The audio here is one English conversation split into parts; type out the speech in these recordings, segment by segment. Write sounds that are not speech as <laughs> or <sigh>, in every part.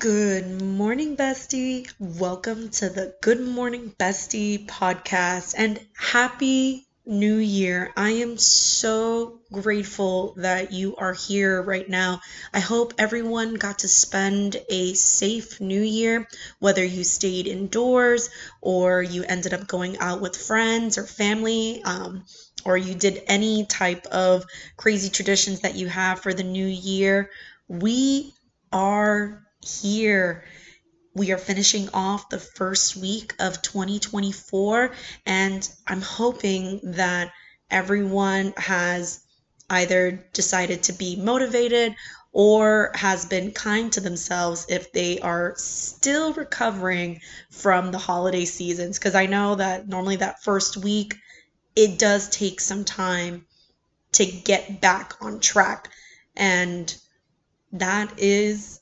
Good morning, bestie. Welcome to the Good Morning Bestie podcast and happy new year. I am so grateful that you are here right now. I hope everyone got to spend a safe new year, whether you stayed indoors or you ended up going out with friends or family. Um, or you did any type of crazy traditions that you have for the new year, we are here. We are finishing off the first week of 2024, and I'm hoping that everyone has either decided to be motivated or has been kind to themselves if they are still recovering from the holiday seasons. Because I know that normally that first week, it does take some time to get back on track. And that is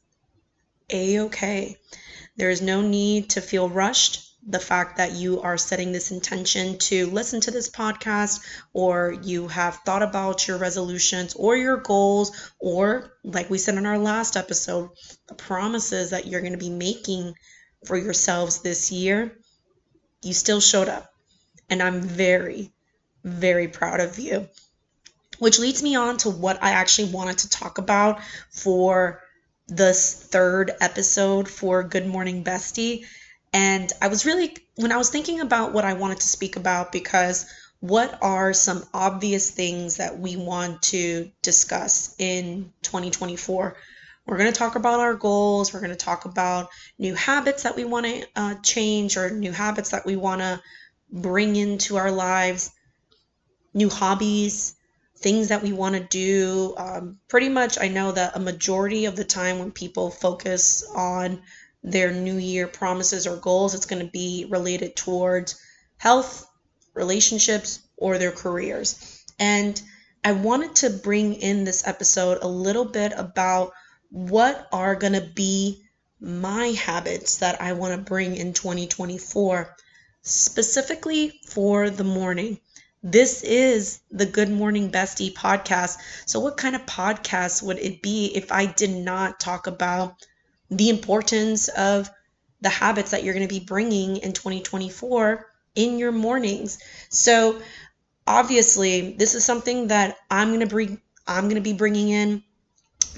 a okay. There is no need to feel rushed. The fact that you are setting this intention to listen to this podcast, or you have thought about your resolutions or your goals, or like we said in our last episode, the promises that you're going to be making for yourselves this year, you still showed up. And I'm very, very proud of you. Which leads me on to what I actually wanted to talk about for this third episode for Good Morning Bestie. And I was really, when I was thinking about what I wanted to speak about, because what are some obvious things that we want to discuss in 2024? We're going to talk about our goals. We're going to talk about new habits that we want to uh, change or new habits that we want to bring into our lives, new hobbies, things that we want to do. Um, pretty much, I know that a majority of the time when people focus on their New Year promises or goals, it's going to be related towards health, relationships, or their careers. And I wanted to bring in this episode a little bit about what are going to be my habits that I want to bring in 2024, specifically for the morning. This is the Good Morning Bestie podcast. So, what kind of podcast would it be if I did not talk about the importance of the habits that you're going to be bringing in 2024 in your mornings? So, obviously, this is something that I'm going to bring. I'm going to be bringing in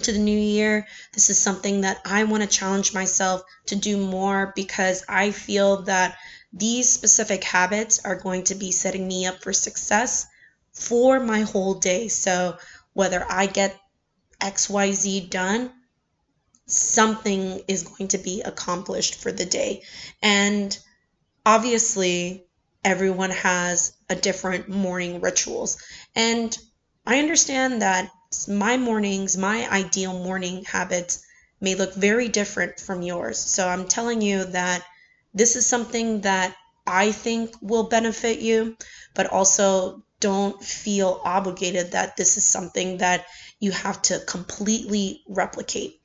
to the new year. This is something that I want to challenge myself to do more because I feel that these specific habits are going to be setting me up for success for my whole day. So whether I get XYZ done, something is going to be accomplished for the day. And obviously, everyone has a different morning rituals. And I understand that my mornings, my ideal morning habits may look very different from yours. So I'm telling you that this is something that I think will benefit you, but also don't feel obligated that this is something that you have to completely replicate.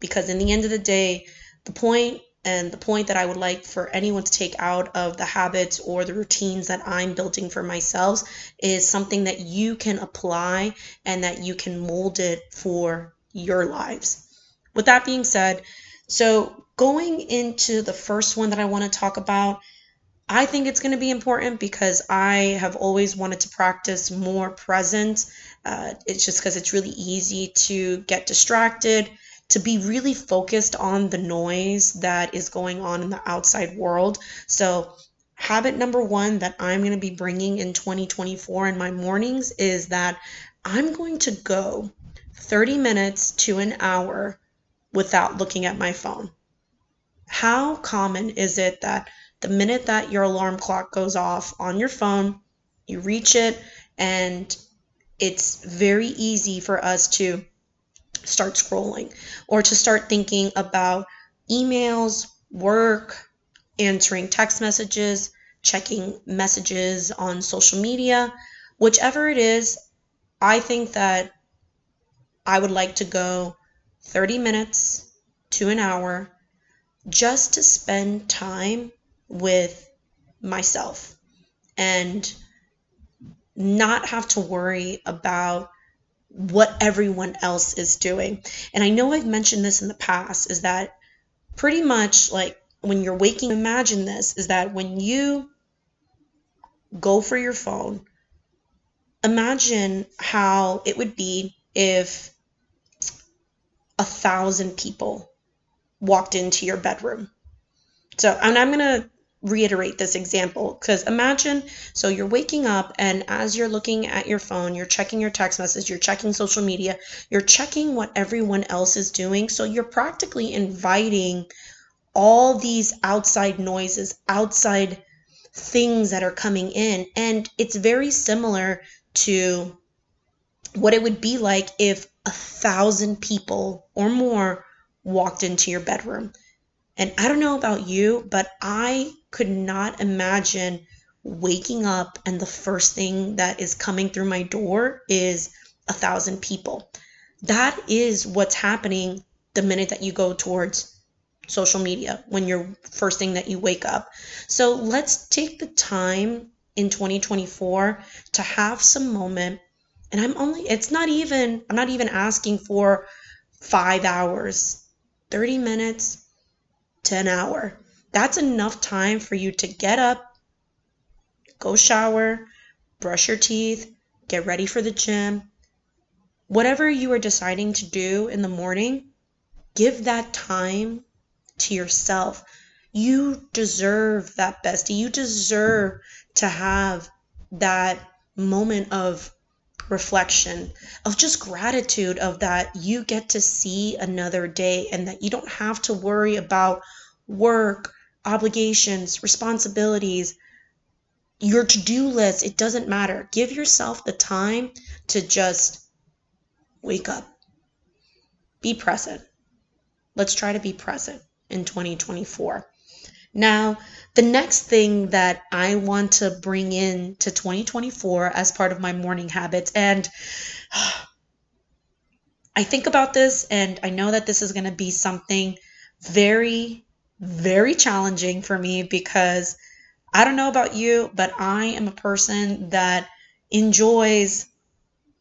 Because in the end of the day, the point and the point that I would like for anyone to take out of the habits or the routines that I'm building for myself is something that you can apply and that you can mold it for your lives. With that being said, so going into the first one that I want to talk about, I think it's going to be important because I have always wanted to practice more present. Uh, it's just because it's really easy to get distracted, to be really focused on the noise that is going on in the outside world. So, habit number one that I'm going to be bringing in 2024 in my mornings is that I'm going to go 30 minutes to an hour without looking at my phone. How common is it that the minute that your alarm clock goes off on your phone, you reach it, and it's very easy for us to start scrolling or to start thinking about emails, work, answering text messages, checking messages on social media, whichever it is, I think that I would like to go 30 minutes to an hour just to spend time with myself and not have to worry about what everyone else is doing. And I know I've mentioned this in the past is that pretty much like when you're waking, imagine this is that when you go for your phone, imagine how it would be if a thousand people walked into your bedroom. So, and I'm going to reiterate this example because imagine so you're waking up and as you're looking at your phone you're checking your text message you're checking social media you're checking what everyone else is doing so you're practically inviting all these outside noises outside things that are coming in and it's very similar to what it would be like if a thousand people or more walked into your bedroom and I don't know about you, but I could not imagine waking up and the first thing that is coming through my door is a thousand people. That is what's happening the minute that you go towards social media when you're first thing that you wake up. So let's take the time in 2024 to have some moment and I'm only it's not even I'm not even asking for 5 hours. 30 minutes, to an hour. That's enough time for you to get up, go shower, brush your teeth, get ready for the gym. Whatever you are deciding to do in the morning, give that time to yourself. You deserve that bestie. You deserve to have that moment of reflection, of just gratitude of that you get to see another day and that you don't have to worry about work, obligations, responsibilities, your to do list. It doesn't matter. Give yourself the time to just wake up, be present. Let's try to be present in 2024. Now, the next thing that I want to bring in to 2024 as part of my morning habits, and <sighs> I think about this, and I know that this is going to be something very very challenging for me because I don't know about you, but I am a person that enjoys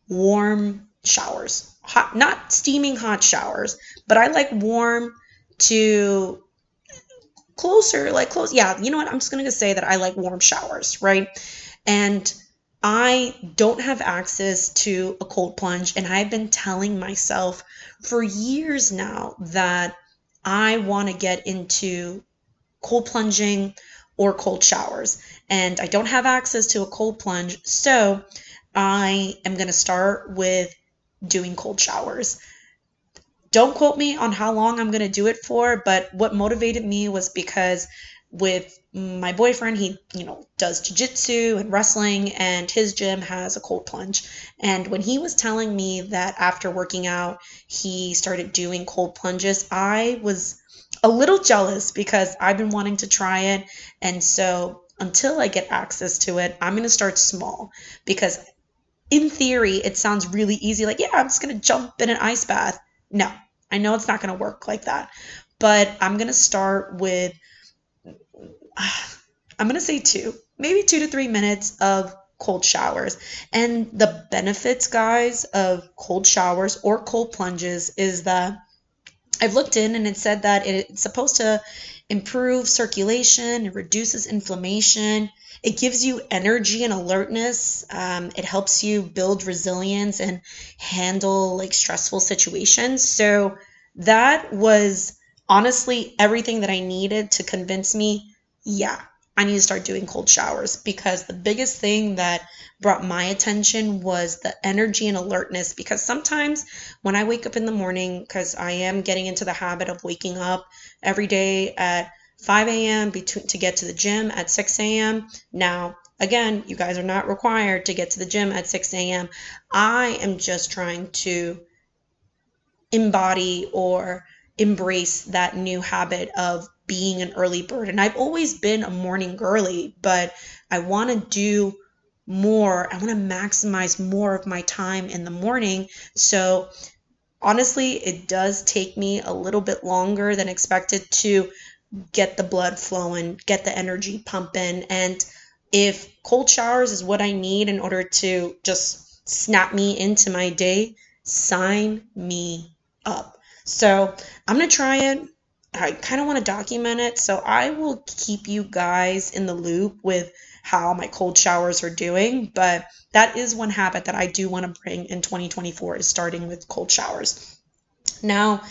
warm showers. Hot, not steaming hot showers, but I like warm to closer, like close. Yeah, you know what? I'm just going to say that I like warm showers, right? And I don't have access to a cold plunge, and I've been telling myself for years now that I want to get into cold plunging or cold showers. And I don't have access to a cold plunge. So I am going to start with doing cold showers. Don't quote me on how long I'm going to do it for, but what motivated me was because with my boyfriend he you know does jiu-jitsu and wrestling and his gym has a cold plunge. And when he was telling me that after working out he started doing cold plunges i was a little jealous because i've been wanting to try it. And so until i get access to it i'm going to start small because in theory it sounds really easy like yeah i'm just going to jump in an ice bath no i know it's not going to work like that but i'm going to start with <sighs> I'm going to say two, maybe two to three minutes of cold showers. And the benefits, guys, of cold showers or cold plunges is that I've looked in and it said that it's supposed to improve circulation, it reduces inflammation, it gives you energy and alertness. Um, it helps you build resilience and handle like stressful situations. So that was honestly everything that I needed to convince me yeah, I need to start doing cold showers because the biggest thing that brought my attention was the energy and alertness. Because sometimes when I wake up in the morning, because I am getting into the habit of waking up every day at 5 a.m. to get to the gym at 6 a.m. Now, again, you guys are not required to get to the gym at 6 a.m. I am just trying to embody or embrace that new habit of being an early bird. And I've always been a morning girly, but I want to do more. I want to maximize more of my time in the morning. So honestly, it does take me a little bit longer than expected to get the blood flowing, get the energy pumping. And if cold showers is what I need in order to just snap me into my day, sign me up. So I'm going to try it. I kind of want to document it. So I will keep you guys in the loop with how my cold showers are doing. But that is one habit that I do want to bring in 2024 is starting with cold showers. Now,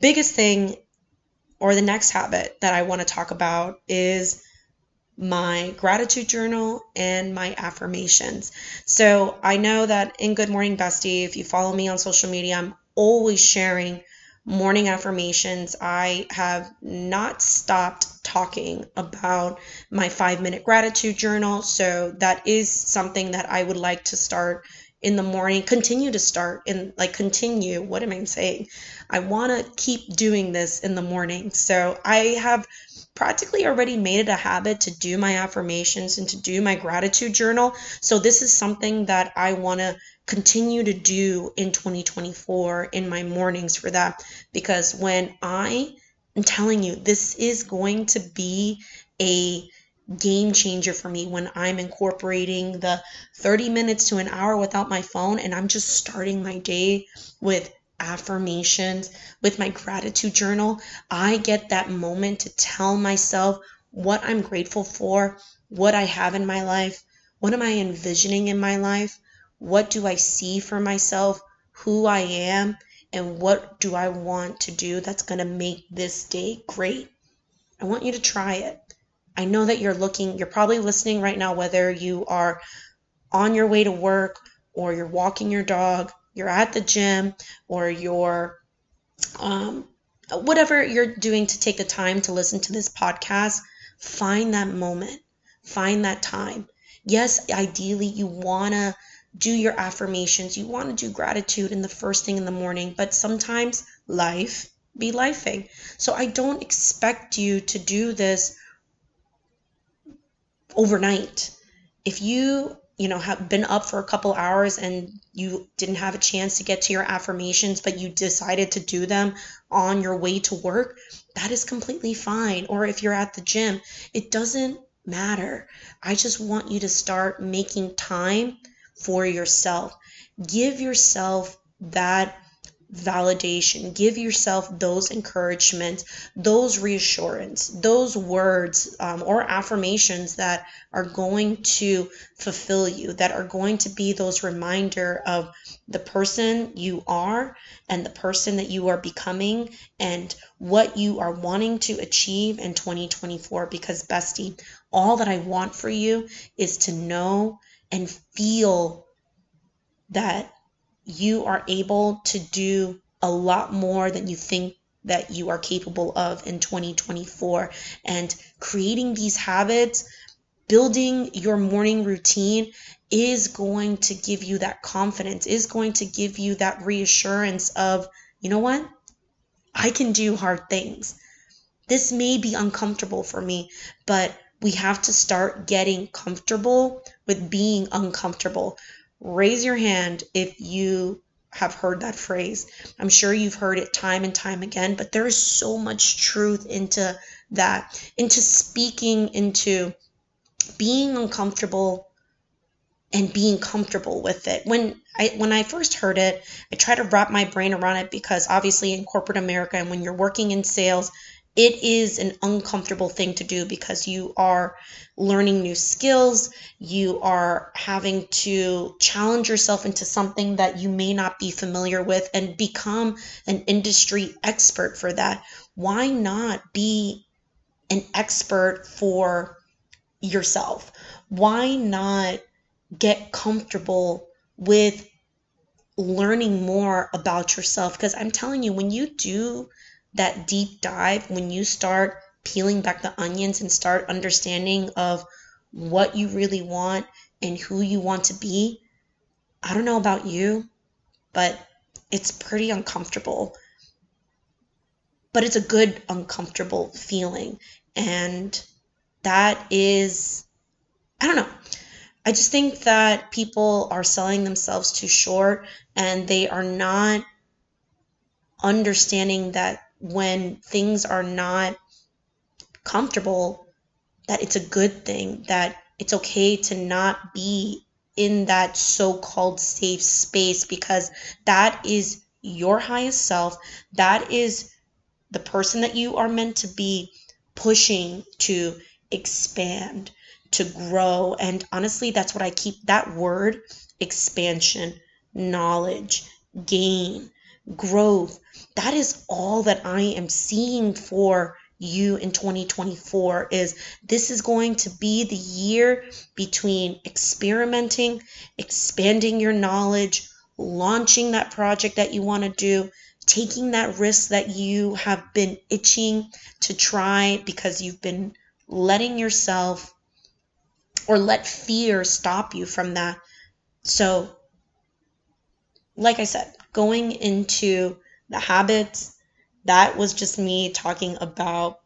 biggest thing or the next habit that I want to talk about is my gratitude journal and my affirmations. So I know that in Good Morning Bestie, if you follow me on social media, I'm always sharing morning affirmations. I have not stopped talking about my five minute gratitude journal. So that is something that I would like to start in the morning, continue to start and like continue. What am I saying? I want to keep doing this in the morning. So I have practically already made it a habit to do my affirmations and to do my gratitude journal. So this is something that I want to continue to do in 2024 in my mornings for that because when I am telling you this is going to be a game changer for me when I'm incorporating the 30 minutes to an hour without my phone and I'm just starting my day with affirmations, with my gratitude journal. I get that moment to tell myself what I'm grateful for, what I have in my life, what am I envisioning in my life, what do I see for myself, who I am, and what do I want to do that's going to make this day great. I want you to try it. I know that you're looking, you're probably listening right now, whether you are on your way to work or you're walking your dog, you're at the gym, or you're um, whatever you're doing to take the time to listen to this podcast. Find that moment, find that time. Yes, ideally, you want to do your affirmations. You want to do gratitude in the first thing in the morning, but sometimes life be lifing. So I don't expect you to do this overnight. If you, you know, have been up for a couple hours and you didn't have a chance to get to your affirmations, but you decided to do them on your way to work, that is completely fine. Or if you're at the gym, it doesn't matter. I just want you to start making time for yourself. Give yourself that validation. Give yourself those encouragements, those reassurance, those words um, or affirmations that are going to fulfill you, that are going to be those reminder of the person you are and the person that you are becoming and what you are wanting to achieve in 2024. Because, bestie, all that I want for you is to know and feel that you are able to do a lot more than you think that you are capable of in 2024 and creating these habits building your morning routine is going to give you that confidence is going to give you that reassurance of you know what? I can do hard things. This may be uncomfortable for me but we have to start getting comfortable with being uncomfortable. Raise your hand if you have heard that phrase. I'm sure you've heard it time and time again, but there is so much truth into that, into speaking into being uncomfortable and being comfortable with it. When I when I first heard it, I tried to wrap my brain around it because obviously in corporate America and when you're working in sales, it is an uncomfortable thing to do because you are learning new skills. You are having to challenge yourself into something that you may not be familiar with and become an industry expert for that. Why not be an expert for yourself? Why not get comfortable with learning more about yourself? Because I'm telling you, when you do that deep dive, when you start peeling back the onions and start understanding of what you really want and who you want to be, I don't know about you, but it's pretty uncomfortable. But it's a good uncomfortable feeling. And that is, I don't know. I just think that people are selling themselves too short and they are not understanding that when things are not comfortable, that it's a good thing, that it's okay to not be in that so called safe space because that is your highest self. That is the person that you are meant to be, pushing to expand, to grow. And honestly, that's what I keep that word expansion, knowledge, gain, growth. That is all that I am seeing for you in 2024 is this is going to be the year between experimenting, expanding your knowledge, launching that project that you want to do, taking that risk that you have been itching to try because you've been letting yourself or let fear stop you from that. So, like I said, going into the habits, that was just me talking about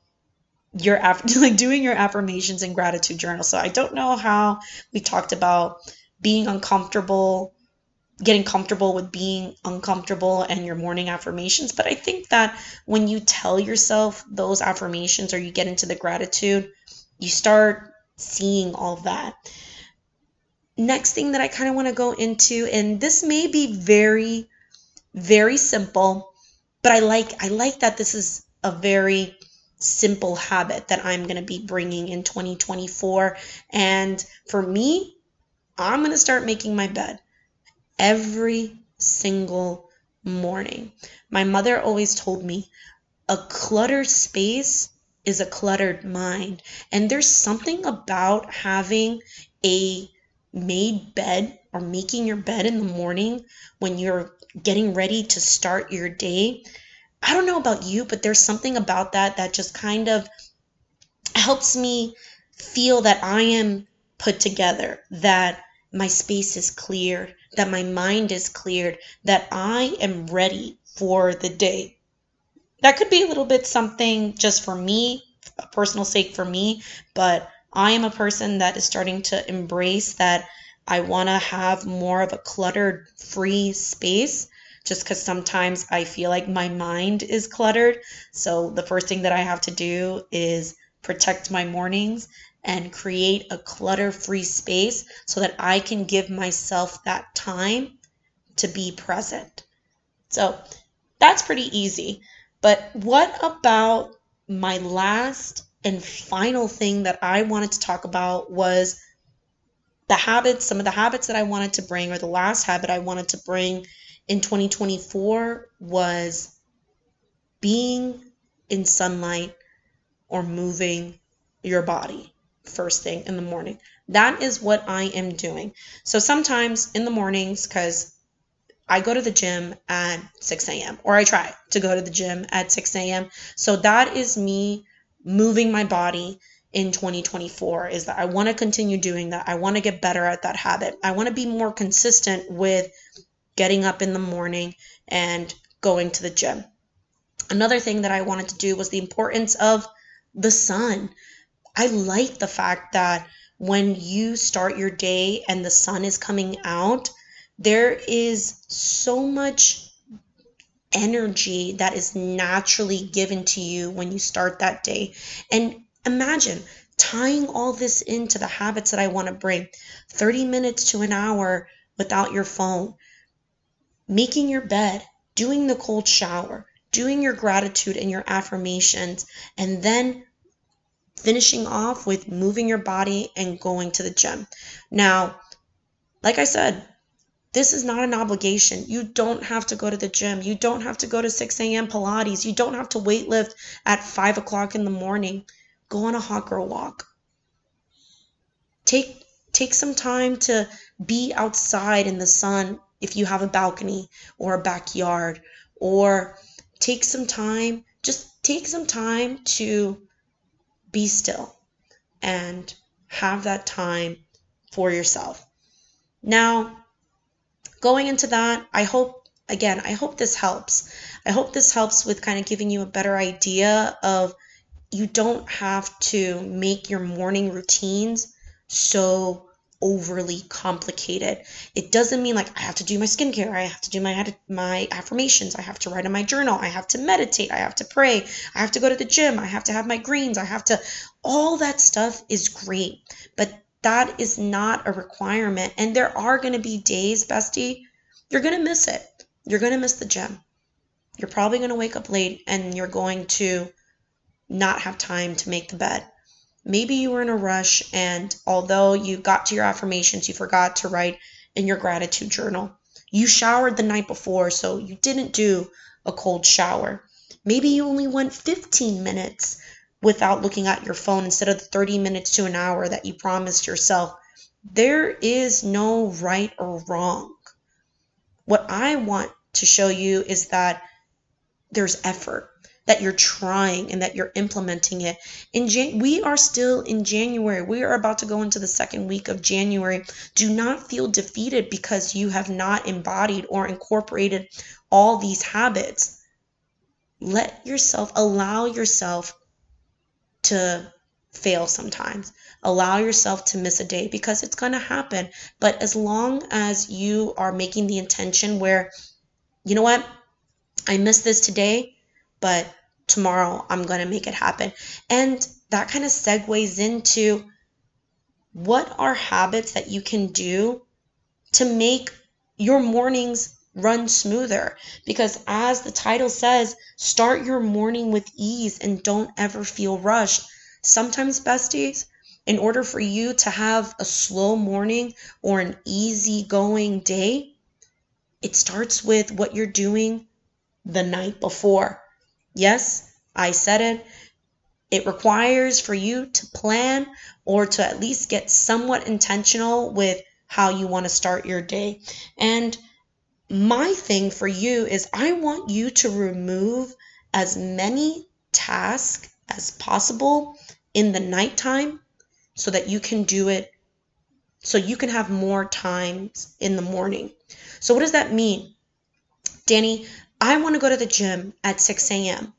your <laughs> like doing your affirmations and gratitude journal. So I don't know how we talked about being uncomfortable, getting comfortable with being uncomfortable and your morning affirmations, but I think that when you tell yourself those affirmations or you get into the gratitude, you start seeing all that. Next thing that I kind of want to go into and this may be very very simple, but I like I like that this is a very simple habit that I'm going to be bringing in 2024 and for me, I'm going to start making my bed every single morning. My mother always told me a cluttered space is a cluttered mind. And there's something about having a made bed or making your bed in the morning when you're getting ready to start your day. I don't know about you, but there's something about that that just kind of helps me feel that I am put together, that my space is clear, that my mind is cleared, that I am ready for the day. That could be a little bit something just for me, a personal sake for me, but I am a person that is starting to embrace that I want to have more of a cluttered free space just because sometimes I feel like my mind is cluttered. So the first thing that I have to do is protect my mornings and create a clutter free space so that I can give myself that time to be present. So that's pretty easy. But what about my last and final thing that I wanted to talk about was the habits, some of the habits that I wanted to bring, or the last habit I wanted to bring in 2024 was being in sunlight or moving your body first thing in the morning. That is what I am doing. So sometimes in the mornings, because I go to the gym at 6 a.m. or I try to go to the gym at 6 a.m. So that is me moving my body in 2024 is that I want to continue doing that. I want to get better at that habit. I want to be more consistent with getting up in the morning and going to the gym. Another thing that I wanted to do was the importance of the sun. I like the fact that when you start your day and the sun is coming out, there is so much energy that is naturally given to you when you start that day. And imagine tying all this into the habits that I want to bring 30 minutes to an hour without your phone, making your bed, doing the cold shower, doing your gratitude and your affirmations, and then finishing off with moving your body and going to the gym. Now, like I said, this is not an obligation. You don't have to go to the gym. You don't have to go to 6 a.m. Pilates. You don't have to weight lift at 5 o'clock in the morning. Go on a hot girl walk. Take take some time to be outside in the sun if you have a balcony or a backyard or take some time just take some time to be still and have that time for yourself. Now, going into that, I hope, again, I hope this helps. I hope this helps with kind of giving you a better idea of you don't have to make your morning routines so overly complicated. It doesn't mean like I have to do my skincare, I have to do my my affirmations, I have to write in my journal, I have to meditate, I have to pray, I have to go to the gym, I have to have my greens, I have to all that stuff is great. But that is not a requirement and there are going to be days, bestie, you're going to miss it. You're going to miss the gym. you're probably going to wake up late and you're going to not have time to make the bed. Maybe you were in a rush and although you got to your affirmations, you forgot to write in your gratitude journal. You showered the night before, so you didn't do a cold shower. Maybe you only went 15 minutes without looking at your phone instead of the 30 minutes to an hour that you promised yourself. There is no right or wrong. What I want to show you is that there's effort, that you're trying and that you're implementing it. In Jan- we are still in January. We are about to go into the second week of January. Do not feel defeated because you have not embodied or incorporated all these habits. Let yourself allow yourself to fail sometimes. Allow yourself to miss a day because it's going to happen. But as long as you are making the intention where, you know what, I missed this today, but tomorrow I'm going to make it happen. And that kind of segues into what are habits that you can do to make your mornings run smoother? Because as the title says start your morning with ease and don't ever feel rushed. Sometimes besties in order for you to have a slow morning or an easy going day it starts with what you're doing the night before yes i said it it requires for you to plan or to at least get somewhat intentional with how you want to start your day and my thing for you is I want you to remove as many tasks as possible in the nighttime so that you can do it so you can have more times in the morning. So what does that mean? Dani, I want to go to the gym at 6 a.m.,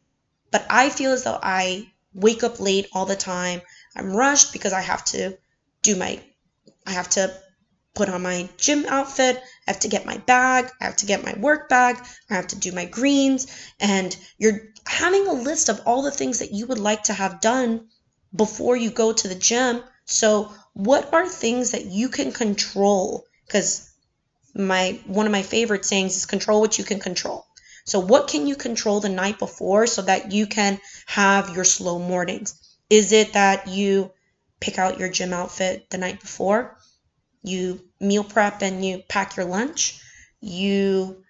but I feel as though I wake up late all the time. I'm rushed because I have to do my I have to put on my gym outfit. I have to get my bag. I have to get my work bag. I have to do my greens. And you're having a list of all the things that you would like to have done before you go to the gym. So, what are things that you can control? Because my one of my favorite sayings is control what you can control. So, what can you control the night before so that you can have your slow mornings? Is it that you pick out your gym outfit the night before? you meal prep and you pack your lunch, you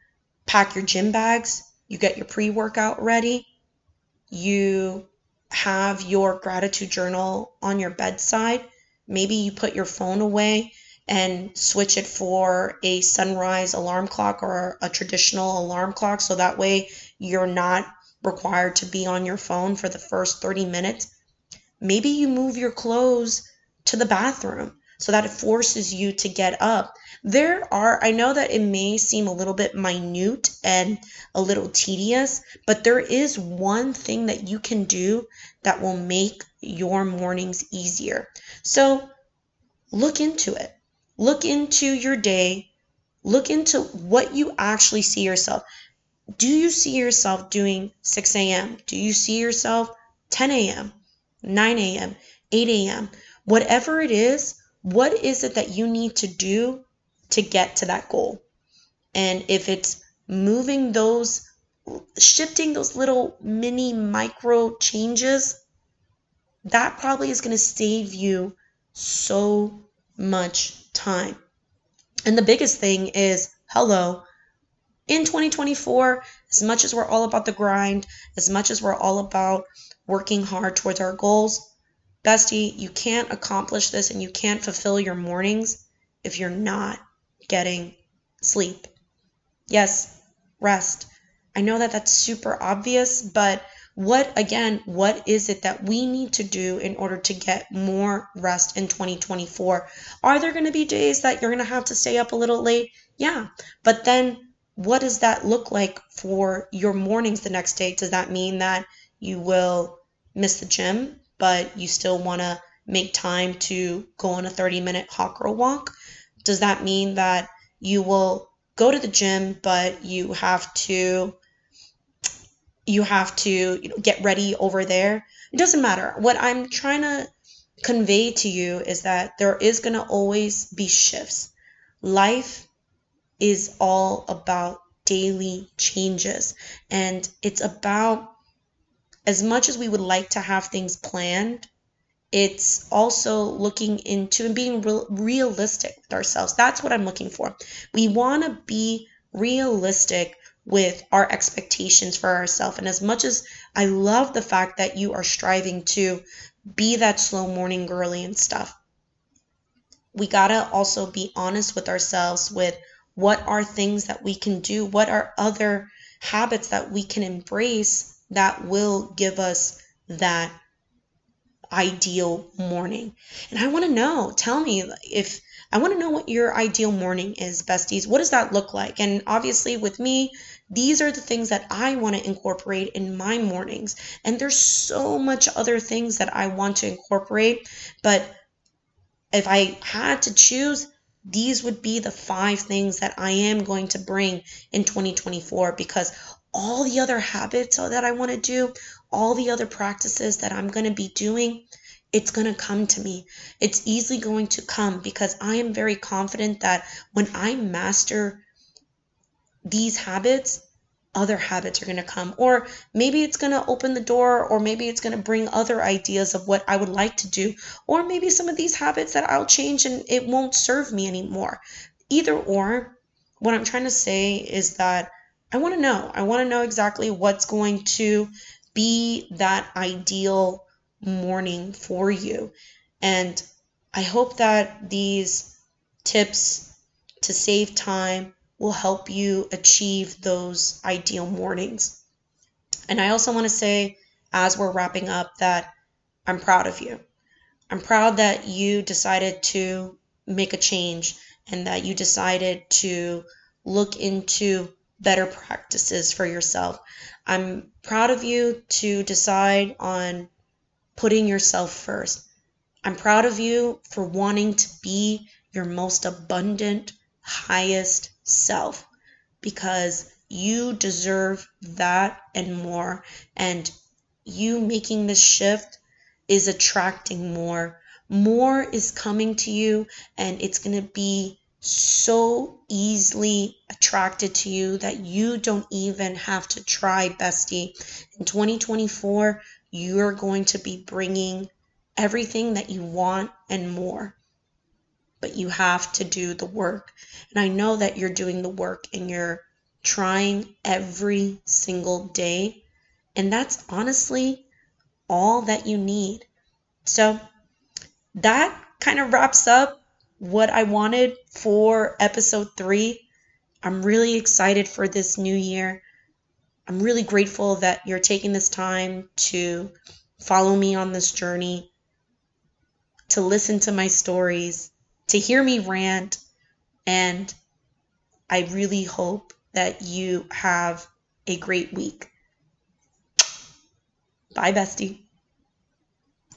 pack your gym bags, you get your pre workout ready, you have your gratitude journal on your bedside. Maybe you put your phone away and switch it for a sunrise alarm clock or a traditional alarm clock so that way you're not required to be on your phone for the first 30 minutes. Maybe you move your clothes to the bathroom so that it forces you to get up. There are, I know that it may seem a little bit minute and a little tedious, but there is one thing that you can do that will make your mornings easier. So look into it. Look into your day. Look into what you actually see yourself. Do you see yourself doing 6 a.m.? Do you see yourself 10 a.m., 9 a.m., 8 a.m.? Whatever it is, what is it that you need to do to get to that goal? And if it's moving those, shifting those little mini micro changes, that probably is going to save you so much time. And the biggest thing is hello, in 2024, as much as we're all about the grind, as much as we're all about working hard towards our goals, Bestie, you can't accomplish this and you can't fulfill your mornings if you're not getting sleep. Yes, rest. I know that that's super obvious, but what, again, what is it that we need to do in order to get more rest in 2024? Are there going to be days that you're going to have to stay up a little late? Yeah. But then what does that look like for your mornings the next day? Does that mean that you will miss the gym? but you still want to make time to go on a 30 minute hot girl walk, does that mean that you will go to the gym, but you have to you have to get ready over there? It doesn't matter. What I'm trying to convey to you is that there is going to always be shifts. Life is all about daily changes. And it's about as much as we would like to have things planned, it's also looking into and being real, realistic with ourselves. That's what I'm looking for. We want to be realistic with our expectations for ourselves. And as much as I love the fact that you are striving to be that slow morning girly and stuff, we got to also be honest with ourselves with what are things that we can do, what are other habits that we can embrace that will give us that ideal morning. And I want to know, tell me if I want to know what your ideal morning is, besties. What does that look like? And obviously, with me, these are the things that I want to incorporate in my mornings. And there's so much other things that I want to incorporate. But if I had to choose, these would be the five things that I am going to bring in 2024 because all the other habits that I want to do, all the other practices that I'm going to be doing, it's going to come to me. It's easily going to come because I am very confident that when I master these habits, other habits are going to come. Or maybe it's going to open the door, or maybe it's going to bring other ideas of what I would like to do. Or maybe some of these habits that I'll change and it won't serve me anymore. Either or, what I'm trying to say is that I want to know. I want to know exactly what's going to be that ideal morning for you. And I hope that these tips to save time will help you achieve those ideal mornings. And I also want to say, as we're wrapping up, that I'm proud of you. I'm proud that you decided to make a change and that you decided to look into better practices for yourself. I'm proud of you to decide on putting yourself first. I'm proud of you for wanting to be your most abundant, highest self because you deserve that and more. And you making this shift is attracting more. More is coming to you, and it's going to be so easily attracted to you that you don't even have to try, bestie. In 2024, you're going to be bringing everything that you want and more. But you have to do the work. And I know that you're doing the work and you're trying every single day. And that's honestly all that you need. So that kind of wraps up what I wanted for episode three. I'm really excited for this new year. I'm really grateful that you're taking this time to follow me on this journey, to listen to my stories, to hear me rant, and I really hope that you have a great week. Bye, bestie.